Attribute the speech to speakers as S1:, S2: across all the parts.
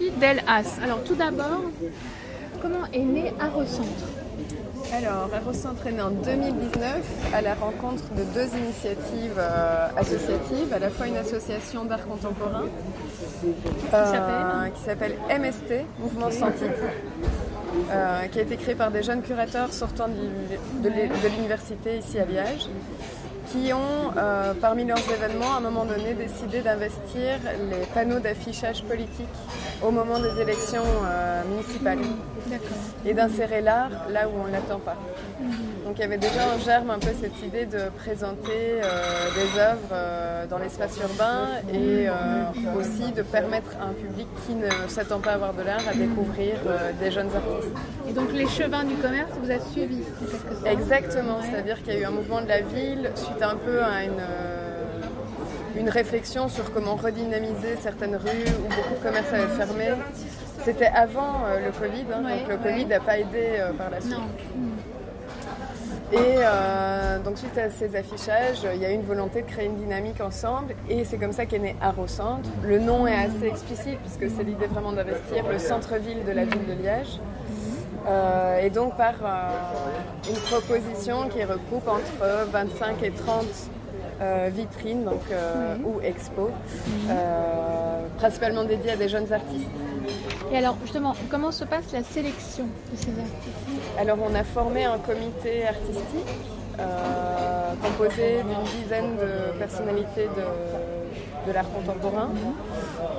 S1: Del As. Alors tout d'abord, comment est né Arocentre?
S2: Alors, Arocentre est né en 2019 à la rencontre de deux initiatives euh, associatives, à la fois une association d'art contemporain
S1: euh,
S2: qui s'appelle MST, Mouvement Sans euh, qui a été créée par des jeunes curateurs sortant de l'université ici à Liège, qui ont, euh, parmi leurs événements, à un moment donné, décidé d'investir les panneaux d'affichage politique au moment des élections euh, municipales. Et d'insérer l'art là où on ne l'attend pas. Donc il y avait déjà en germe un peu cette idée de présenter euh, des œuvres dans l'espace urbain et aussi de permettre à un public qui ne s'attend pas à voir de l'art à découvrir des jeunes artistes.
S1: Et donc les chevins du commerce, vous êtes suivis
S2: Exactement, c'est-à-dire qu'il y a eu un mouvement de la ville suite un peu à une, euh, une réflexion sur comment redynamiser certaines rues où beaucoup de commerces avaient fermé. C'était avant euh, le Covid, hein, donc le Covid n'a pas aidé euh, par la suite. Et donc suite à ces affichages, il y a une volonté de créer une dynamique ensemble et c'est comme ça qu'est né Centre. Le nom est assez explicite puisque c'est l'idée vraiment d'investir le centre-ville de la ville de Liège. Euh, et donc par euh, une proposition qui regroupe entre 25 et 30 euh, vitrines donc, ou expos, principalement dédiées à des jeunes artistes.
S1: Et alors justement, comment se passe la sélection de ces artistes?
S2: Alors on a formé un comité artistique composé d'une dizaine de personnalités de de l'art contemporain.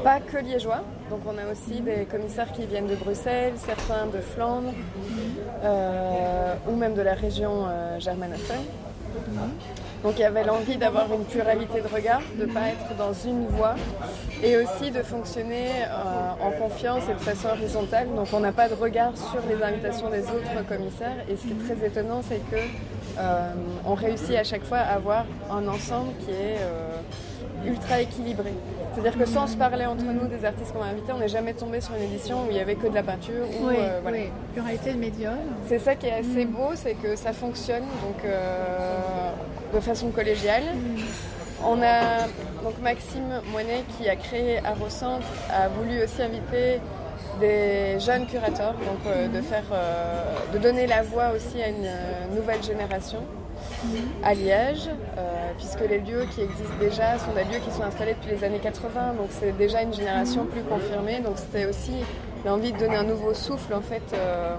S2: Pas que liégeois, donc on a aussi des commissaires qui viennent de Bruxelles, certains de Flandre, euh, ou même de la région euh, germanophone. Donc il y avait l'envie d'avoir une pluralité de regard, de ne pas être dans une voie et aussi de fonctionner euh, en confiance et de façon horizontale. Donc on n'a pas de regard sur les invitations des autres commissaires et ce qui est très étonnant c'est que on réussit à chaque fois à avoir un ensemble qui est ultra équilibré. C'est-à-dire que sans se parler entre nous des artistes qu'on a invités, on n'est jamais tombé sur une édition où il n'y avait que de la peinture.
S1: Ou, oui, euh, voilà. pluralité de médium.
S2: C'est ça qui est assez mm. beau, c'est que ça fonctionne donc, euh, de façon collégiale. Mm. On a donc Maxime Moinet qui a créé Arocentre a voulu aussi inviter des jeunes curateurs, donc euh, de, faire, de donner la voix aussi à une nouvelle génération à Liège, euh, puisque les lieux qui existent déjà sont des lieux qui sont installés depuis les années 80, donc c'est déjà une génération plus confirmée. Donc c'était aussi l'envie de donner un nouveau souffle en fait euh,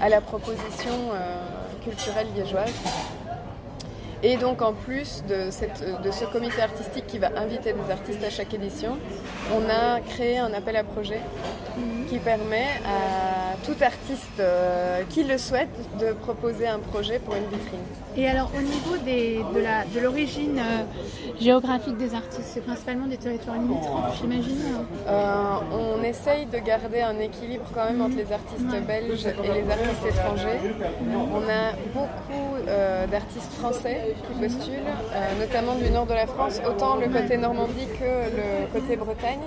S2: à la proposition euh, culturelle liégeoise. Et donc en plus de, de, ce comité artistique qui va inviter des artistes à chaque édition, on a créé un appel à projet qui permet à tout artiste euh, qui le souhaite de proposer un projet pour une vitrine.
S1: Et alors au niveau de l'origine euh, géographique des artistes, c'est principalement des territoires limitrophes, j'imagine
S2: euh, On essaye de garder un équilibre quand même entre les artistes belges et les artistes étrangers. On a beaucoup d'artistes français qui postulent, notamment du nord de la France, autant le côté Normandie que le côté Bretagne.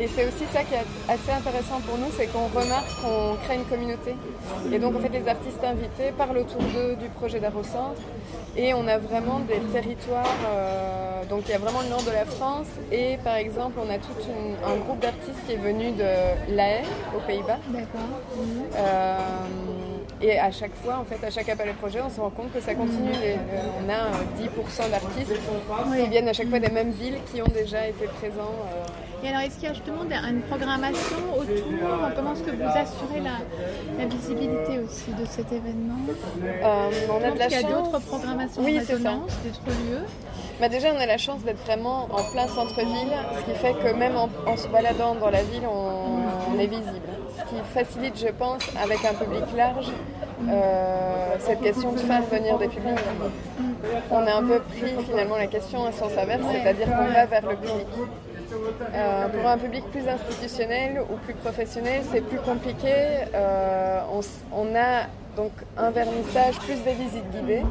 S2: Et c'est aussi ça qui est assez intéressant pour nous, c'est qu'on remarque qu'on crée une communauté. Et donc en fait les artistes invités parlent autour d'eux du projet d'Arocentre. Et on a vraiment des territoires, euh, donc il y a vraiment le nord de la France. Et par exemple on a tout un groupe d'artistes qui est venu de La Haye, aux Pays-Bas.
S1: D'accord.
S2: Euh, et à chaque fois, en fait, à chaque appel à projet, on se rend compte que ça continue. Euh, on a 10% d'artistes qui viennent à chaque fois des mêmes villes qui ont déjà été présents.
S1: Euh. Et alors, est-ce qu'il y a justement une programmation autour? Comment est-ce que vous assurez la, visibilité aussi de cet événement?
S2: Euh, On a de la chance.
S1: Il y a d'autres programmations
S2: oui,
S1: c'est d'autres lieux?
S2: Bah déjà, on a la chance d'être vraiment en plein centre-ville, ce qui fait que même en, se baladant dans la ville, on est visible facilite, je pense, avec un public large, euh, cette question de faire venir des publics. On a un peu pris finalement la question à sens inverse, c'est-à-dire qu'on va vers le public. Euh, pour un public plus institutionnel ou plus professionnel, c'est plus compliqué. Euh, on, a donc un vernissage plus des visites guidées.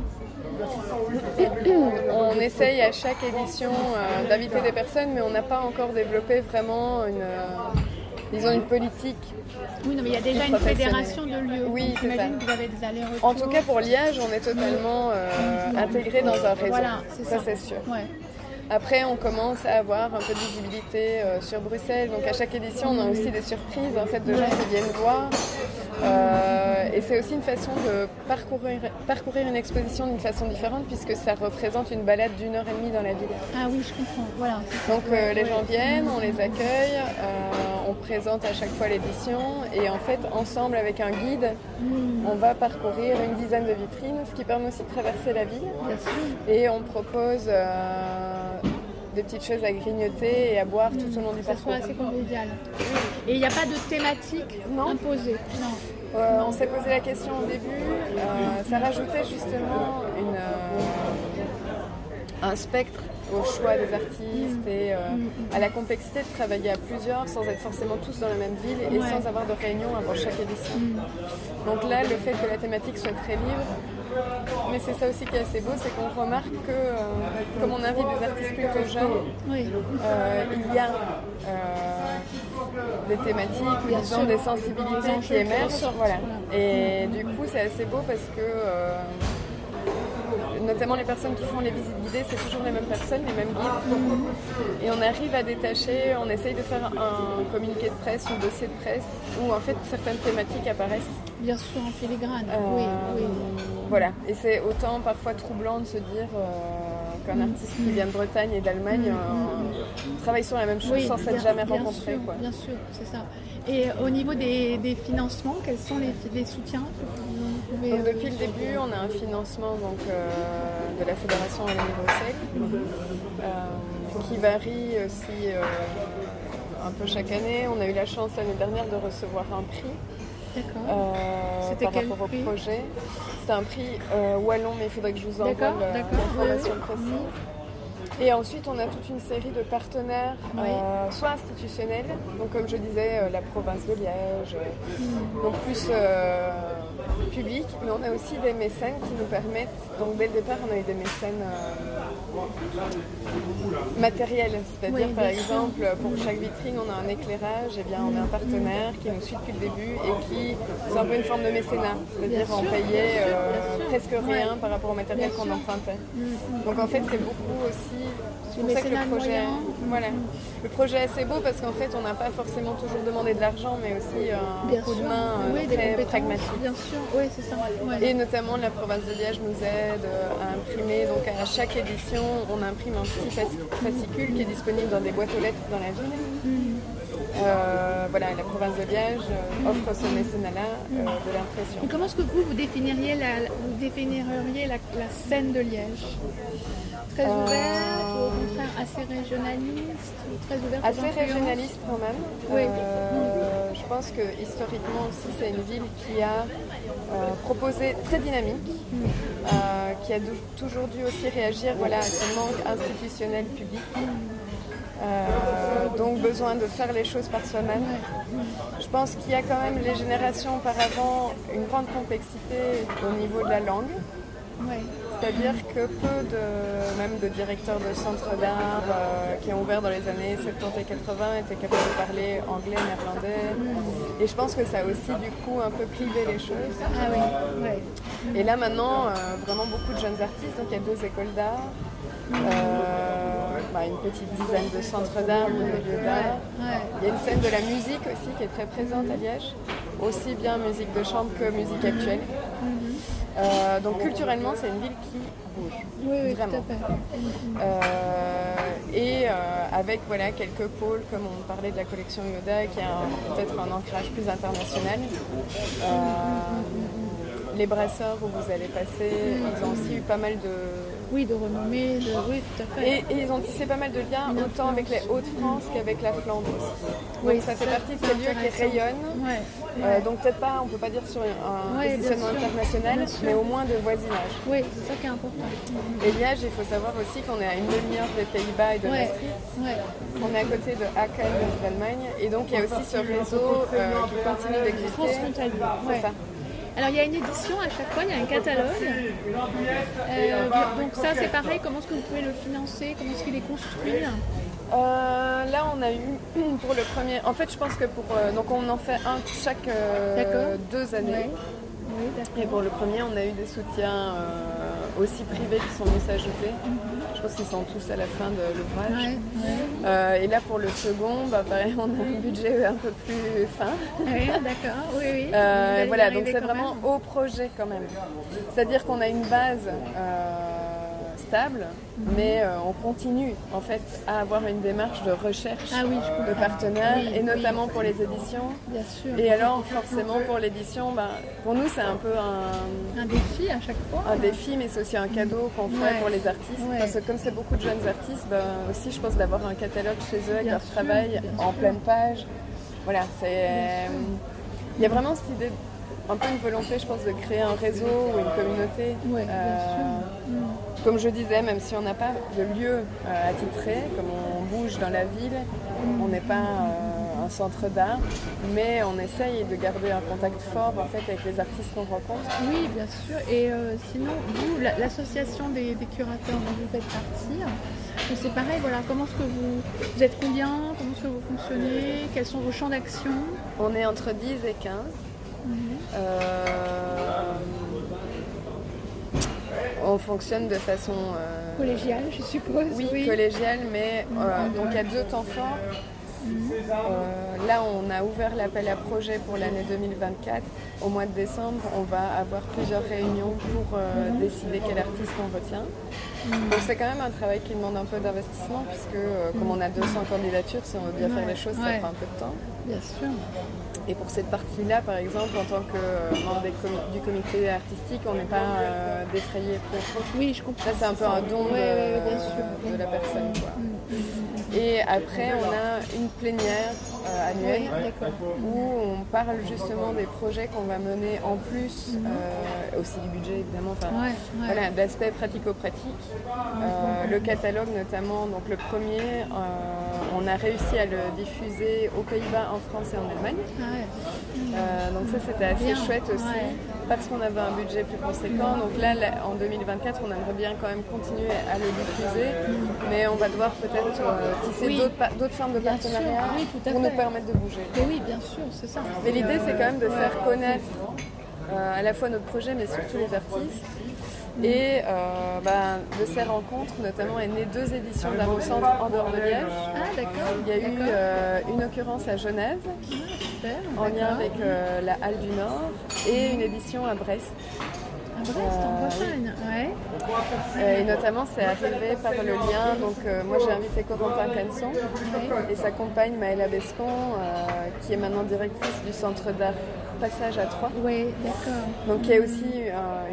S2: On essaye à chaque édition d'inviter des personnes, mais on n'a pas encore développé vraiment une, ils ont une politique.
S1: Oui, non, mais il y a déjà une fédération de lieux.
S2: Oui, c'est ça.
S1: Que vous avez des allers-retours.
S2: En tout cas, pour Liège, on est totalement euh, intégré dans un réseau. Voilà, ça. c'est sûr. Après, on commence à avoir un peu de visibilité euh, sur Bruxelles. Donc à chaque édition, on a aussi des surprises en fait, de gens qui viennent voir. Euh, et c'est aussi une façon de parcourir, parcourir une exposition d'une façon différente puisque ça représente une balade d'une heure et demie dans la ville.
S1: Ah oui, je comprends. Voilà.
S2: Donc euh, les gens viennent, on les accueille, on présente à chaque fois l'édition et en fait, ensemble avec un guide, on va parcourir une dizaine de vitrines, ce qui permet aussi de traverser la ville. Et on propose des petites choses à grignoter et à boire tout au long du parcours.
S1: Ça assez convivial. Et il n'y a pas de thématique non. imposée
S2: non. Euh, on s'est posé la question au début. Euh, ça rajoutait justement une, euh, un spectre au choix des artistes et à la complexité de travailler à plusieurs sans être forcément tous dans la même ville et sans avoir de réunion avant chaque édition. Donc là, le fait que la thématique soit très libre, mais c'est ça aussi qui est assez beau, c'est qu'on remarque que, euh, comme on invite des artistes plutôt jeunes, euh, il y a euh, des thématiques, disons, des sensibilités qui émergent. Voilà. Et du coup, c'est assez beau parce que notamment les personnes qui font les visites guidées, c'est toujours les mêmes personnes, les mêmes guides. Et on arrive à détacher, on essaye de faire un communiqué de presse, un dossier de presse, où en fait certaines thématiques apparaissent.
S1: Bien sûr, en filigrane. oui, oui.
S2: Voilà, et c'est autant parfois troublant de se dire euh, qu'un artiste qui vient de Bretagne et d'Allemagne euh, travaille sur la même chose sans s'être jamais rencontré.
S1: Bien sûr, c'est ça. Et au niveau des, financements, quels sont les, soutiens
S2: Depuis le début, on a un financement donc, euh, de la Fédération Wallonie Bruxelles qui varie aussi un peu chaque année. On a eu la chance l'année dernière de recevoir un prix
S1: euh,
S2: par rapport au projet. C'est un prix euh, wallon, mais il faudrait que je vous envoie l'information précise. Et ensuite, on a toute une série de partenaires, euh, soit institutionnels, donc comme je disais, euh, la province de Liège, mm. donc plus public, mais on a aussi des mécènes qui nous permettent, donc dès le départ, on a eu des mécènes matériels, c'est-à-dire par exemple, pour chaque vitrine, on a un éclairage, et bien on a un partenaire qui nous suit depuis le début et qui, c'est un peu une forme de mécénat, c'est-à-dire on payait presque rien par rapport au matériel qu'on empruntait. Mm. Donc en fait, c'est beaucoup aussi c'est pour ça que le projet, voilà, le projet est assez beau parce qu'en fait, on n'a pas forcément toujours demandé de l'argent, mais aussi un coup de main euh, très pragmatique.
S1: Bien sûr, oui, c'est ça.
S2: Et notamment, la province de Liège nous aide euh, à imprimer. Donc, à chaque édition, on imprime un petit fascicule qui est disponible dans des boîtes aux lettres dans la ville. Euh, voilà, la province de Liège offre ce mécénat-là de l'impression.
S1: Et comment est-ce que vous, vous définiriez la, vous définiriez la, la scène de Liège? Très ouverte ou au contraire assez régionaliste Très ouverte
S2: Assez régionaliste quand même. Oui. Euh, je pense que historiquement aussi c'est une ville qui a euh, proposé très dynamique, mm. Euh, qui a toujours dû aussi réagir voilà, à ce manque institutionnel public. donc besoin de faire les choses par soi-même. Je pense qu'il y a quand même les générations auparavant une grande complexité au niveau de la langue. C'est-à-dire que peu de, même de directeurs de centres d'art euh, qui ont ouvert dans les années 70 et 80 étaient capables de parler anglais, néerlandais. Et je pense que ça a aussi du coup un peu clivé les choses.
S1: Ah oui,
S2: Et là maintenant, euh, vraiment beaucoup de jeunes artistes, donc il y a deux écoles d'art. Euh, bah, une petite dizaine de centres d'art, de lieux d'art. Il y a une scène de la musique aussi qui est très présente à Liège, aussi bien musique de chambre que musique actuelle. Mm-hmm. Euh, donc culturellement, c'est une ville qui bouge.
S1: Oui,
S2: vraiment. Euh, et euh, avec voilà, quelques pôles, comme on parlait de la collection Yoda, qui a peut-être un ancrage plus international. les brasseurs où vous allez passer, ils ont aussi eu pas mal de
S1: oui, de renommée, de... oui, tout à fait.
S2: Et, ils ont tissé pas mal de liens, autant avec les Hauts-de-France qu'avec la Flandre aussi. Oui, ça fait partie de ces lieux qui rayonnent. Euh, donc peut-être pas, on peut pas dire sur un positionnement international, mais au moins de voisinage.
S1: Oui, c'est ça qui est important.
S2: Et Liège, il faut savoir aussi qu'on est à une demi-heure des Pays-Bas et de Maastricht. On est à côté de Aachen, d'Allemagne. Et donc il y a aussi ce réseau euh, qui continue d'exister.
S1: C'est ça. Alors il y a une édition à chaque fois, il y a un catalogue. Euh, donc ça c'est pareil, comment est-ce que vous pouvez le financer? Comment est-ce qu'il est construit?
S2: Euh, là, on a eu pour le premier. En fait, je pense que pour. Euh, donc, on en fait un chaque deux années. Et pour le premier, on a eu des soutiens aussi privés qui sont venus s'ajouter. Je pense qu'ils sont tous à la fin de l'ouvrage.
S1: Ouais, ouais.
S2: Euh, et là, pour le second, bah, pareil, on a un budget un peu plus fin.
S1: Oui, d'accord, oui, oui.
S2: Euh, voilà, donc c'est vraiment
S1: même.
S2: au projet quand même. C'est-à-dire qu'on a une base euh, stable,
S1: Mhm.
S2: mais euh, on continue en fait à avoir une démarche de recherche
S1: Ah oui,
S2: de partenaires,
S1: Oui,
S2: et
S1: oui.
S2: notamment pour les éditions.
S1: Bien sûr.
S2: Et alors, forcément, pour l'édition, ben, pour nous, c'est un peu un,
S1: Un défi à chaque fois.
S2: un défi, mais c'est aussi un cadeau qu'on fait
S1: Ouais.
S2: pour les artistes.
S1: Ouais.
S2: Parce que comme c'est beaucoup de jeunes artistes, ben, aussi, je pense d'avoir un catalogue chez eux avec
S1: Bien
S2: leur
S1: sûr,
S2: travail en
S1: sûr.
S2: pleine page. Voilà, c'est. Il y a vraiment cette idée, un peu une volonté, je pense, de créer un réseau ou une communauté.
S1: Ouais,
S2: Euh,
S1: sûr. Mm.
S2: Comme je disais, même si on n'a pas de lieu euh, attitré, comme on bouge dans la ville, on n'est pas euh, un centre d'art, mais on essaye de garder un contact fort en fait avec les artistes qu'on rencontre.
S1: Oui, bien sûr. Et euh, sinon, vous, la- l'association des, des curateurs dont vous faites partie, c'est pareil, voilà, comment est-ce que vous, vous êtes combien? Comment est-ce que vous fonctionnez? Quels sont vos champs d'action?
S2: On est entre 10 et 15. Euh, on fonctionne de façon euh,
S1: Collégiale, je suppose.
S2: oui, collégiale, mais euh, donc il y a deux temps forts. Euh, là, on a ouvert l'appel à projet pour l'année 2024. Au mois de décembre, on va avoir plusieurs réunions pour euh, décider quel artiste on retient. Donc c'est quand même un travail qui demande un peu d'investissement puisque comme on a 200 candidatures, si on veut bien faire les choses, ça prend un peu de temps.
S1: Bien sûr.
S2: Et pour cette partie-là, par exemple, en tant que euh, membre du comité artistique, on n'est pas euh, défrayé pour.
S1: Oui, je comprends.
S2: Là, c'est un peu un don de,
S1: Ouais, ouais, ouais, bien sûr.
S2: de la personne. quoi.
S1: Mm, mm, mm.
S2: Et après, on a une plénière euh, annuelle où on parle justement des projets qu'on va mener en plus, euh, aussi du budget évidemment, enfin,
S1: Ouais,
S2: voilà, d'aspects pratico-pratiques. Le catalogue notamment, donc le premier, on a réussi à le diffuser aux Pays-Bas, en France et en Allemagne.
S1: Ah ouais.
S2: Euh, donc ça c'était assez
S1: Bien,
S2: chouette aussi
S1: ouais.
S2: parce qu'on avait un budget plus conséquent. Donc là, là, en 2024 on aimerait bien quand même continuer à le diffuser mais on va devoir peut-être euh, tisser
S1: Oui.
S2: d'autres formes de partenariat
S1: oui,
S2: pour nous permettre de bouger.
S1: Mais oui, bien sûr, c'est ça.
S2: Mais l'idée c'est quand même de faire connaître euh, à la fois notre projet mais surtout les artistes. Et euh, ben, de ces rencontres, notamment, est née deux éditions d'Art au Centre en dehors de Liège.
S1: Ah, d'accord.
S2: Il y a eu euh, une occurrence à Genève,
S1: Super,
S2: en lien avec euh, la Halle du Nord, et une édition à Brest.
S1: À Brest, en Bretagne, ouais.
S2: Et notamment, c'est arrivé par le lien. Donc, moi, j'ai invité Corentin Canson et sa compagne Maëla Bescon, qui est maintenant directrice du centre d'art Passage à Troyes.
S1: Oui, d'accord.
S2: Donc, qui est aussi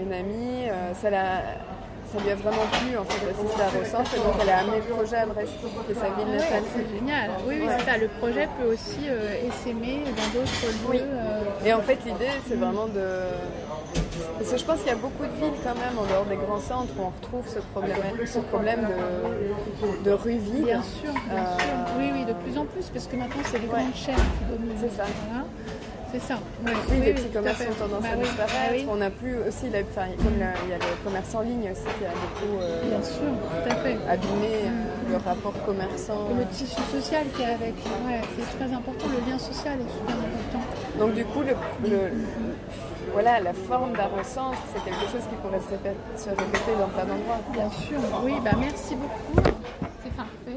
S2: une amie. Ça, lui a vraiment plu, en fait, d'assister à centre. Et donc, elle a amené le projet à Brest, qui est sa ville natale.
S1: c'est génial. Oui, oui, c'est ça. Le projet peut aussi euh, essaimer dans d'autres lieux.
S2: Oui.
S1: euh,
S2: Et en fait, l'idée, c'est vraiment de. Parce que je pense qu'il y a beaucoup de villes quand même en dehors des grands centres où on retrouve ce problème, ce problème de, de rue vide.
S1: Bien sûr, bien
S2: Euh,
S1: sûr. Oui, oui, de plus en plus, parce que maintenant, c'est les
S2: Ouais.
S1: grandes chaînes qui dominent.
S2: C'est ça.
S1: Voilà. C'est ça. Ouais.
S2: Oui, les petits commerces ont tendance
S1: Bah
S2: à disparaître.
S1: bah.
S2: On n'a plus aussi, la, enfin, comme la- il y a le commerce en ligne aussi qui a beaucoup euh,
S1: Bien sûr, tout à fait.
S2: abîmé euh, le rapport commerçant.
S1: Et le tissu social qui est avec. Ouais, c'est très important. Le lien social est super important.
S2: Donc du coup, le, le- voilà, la forme au centre, c'est quelque chose qui pourrait se, répéter, se répéter dans plein d'endroits.
S1: Bien sûr. Oui, bah merci beaucoup.